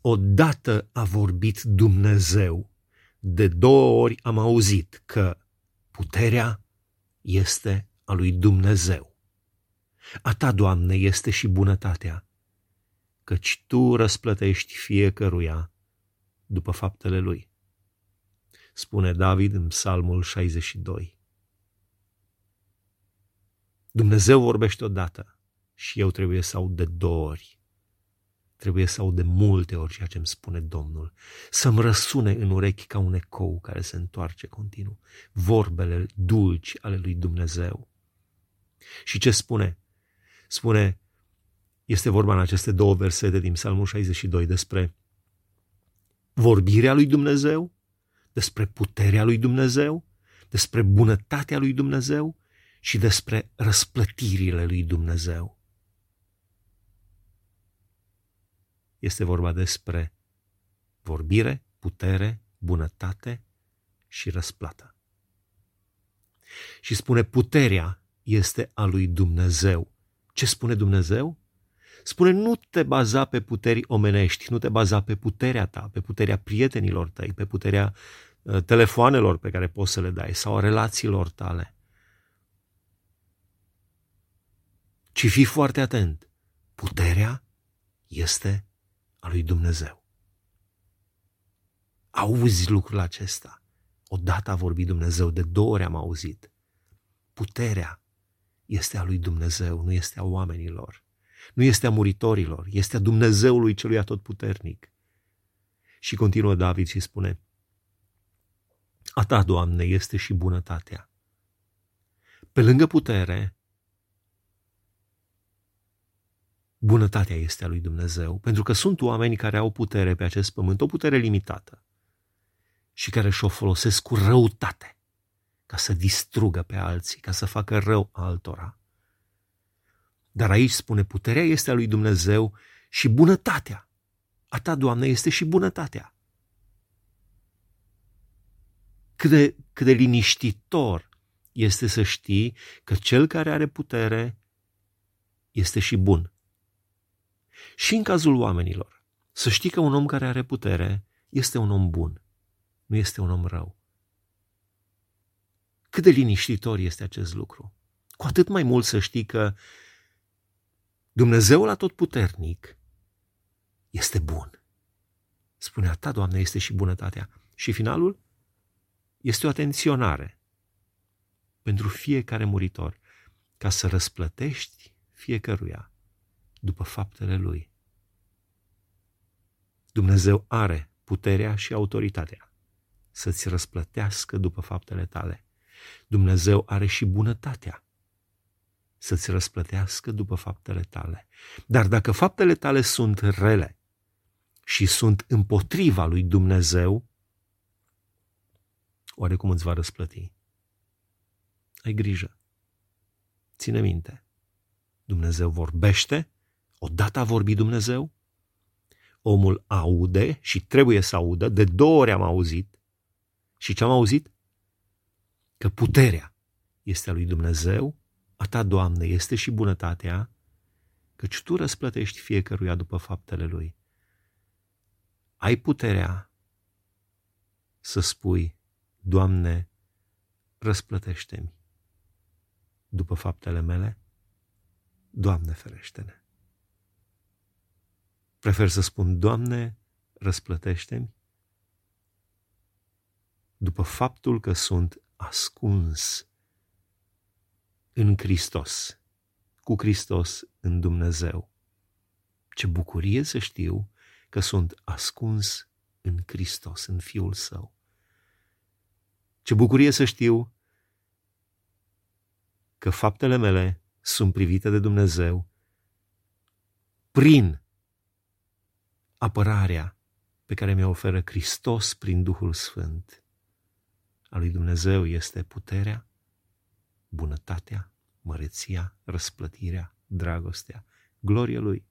odată a vorbit Dumnezeu, de două ori am auzit că puterea este a lui Dumnezeu. A ta, Doamne, este și bunătatea, căci Tu răsplătești fiecăruia după faptele lui. Spune David în Psalmul 62. Dumnezeu vorbește odată și eu trebuie să aud de două ori. Trebuie să aud de multe ori ceea ce îmi spune Domnul. Să-mi răsune în urechi ca un ecou care se întoarce continuu. Vorbele dulci ale lui Dumnezeu. Și ce spune? Spune, este vorba în aceste două versete din Psalmul 62 despre vorbirea lui Dumnezeu, despre puterea lui Dumnezeu, despre bunătatea lui Dumnezeu și despre răsplătirile lui Dumnezeu. Este vorba despre vorbire, putere, bunătate și răsplată. Și spune puterea este a lui Dumnezeu. Ce spune Dumnezeu? Spune nu te baza pe puteri omenești, nu te baza pe puterea ta, pe puterea prietenilor tăi, pe puterea uh, telefoanelor pe care poți să le dai sau a relațiilor tale. Ci fii foarte atent. Puterea este a lui Dumnezeu. Auzi lucrul acesta. Odată a vorbit Dumnezeu, de două ori am auzit. Puterea este a lui Dumnezeu, nu este a oamenilor. Nu este a muritorilor, este a Dumnezeului celui atotputernic. Și continuă David și spune, A ta, Doamne, este și bunătatea. Pe lângă putere, bunătatea este a lui Dumnezeu, pentru că sunt oameni care au putere pe acest pământ, o putere limitată, și care și-o folosesc cu răutate ca să distrugă pe alții, ca să facă rău altora. Dar aici spune, puterea este a lui Dumnezeu și bunătatea. A ta, Doamne, este și bunătatea. Cât de, cât de liniștitor este să știi că cel care are putere este și bun. Și în cazul oamenilor, să știi că un om care are putere este un om bun, nu este un om rău. Cât de liniștitor este acest lucru. Cu atât mai mult să știi că Dumnezeul atotputernic este bun. Spunea ta, Doamne, este și bunătatea. Și finalul este o atenționare pentru fiecare muritor, ca să răsplătești fiecăruia după faptele lui. Dumnezeu are puterea și autoritatea să-ți răsplătească după faptele tale. Dumnezeu are și bunătatea să-ți răsplătească după faptele tale. Dar dacă faptele tale sunt rele și sunt împotriva lui Dumnezeu, oare cum îți va răsplăti? Ai grijă. Ține minte. Dumnezeu vorbește, odată a vorbit Dumnezeu, omul aude și trebuie să audă, de două ori am auzit. Și ce am auzit? Că puterea este a lui Dumnezeu a ta, Doamne, este și bunătatea, căci Tu răsplătești fiecăruia după faptele lui. Ai puterea să spui, Doamne, răsplătește-mi după faptele mele? Doamne, ferește-ne! Prefer să spun, Doamne, răsplătește-mi după faptul că sunt ascuns în Hristos, cu Hristos în Dumnezeu. Ce bucurie să știu că sunt ascuns în Hristos, în Fiul Său. Ce bucurie să știu că faptele mele sunt privite de Dumnezeu prin apărarea pe care mi-o oferă Hristos prin Duhul Sfânt. A lui Dumnezeu este puterea, bunătatea, măreția, răsplătirea, dragostea, gloria Lui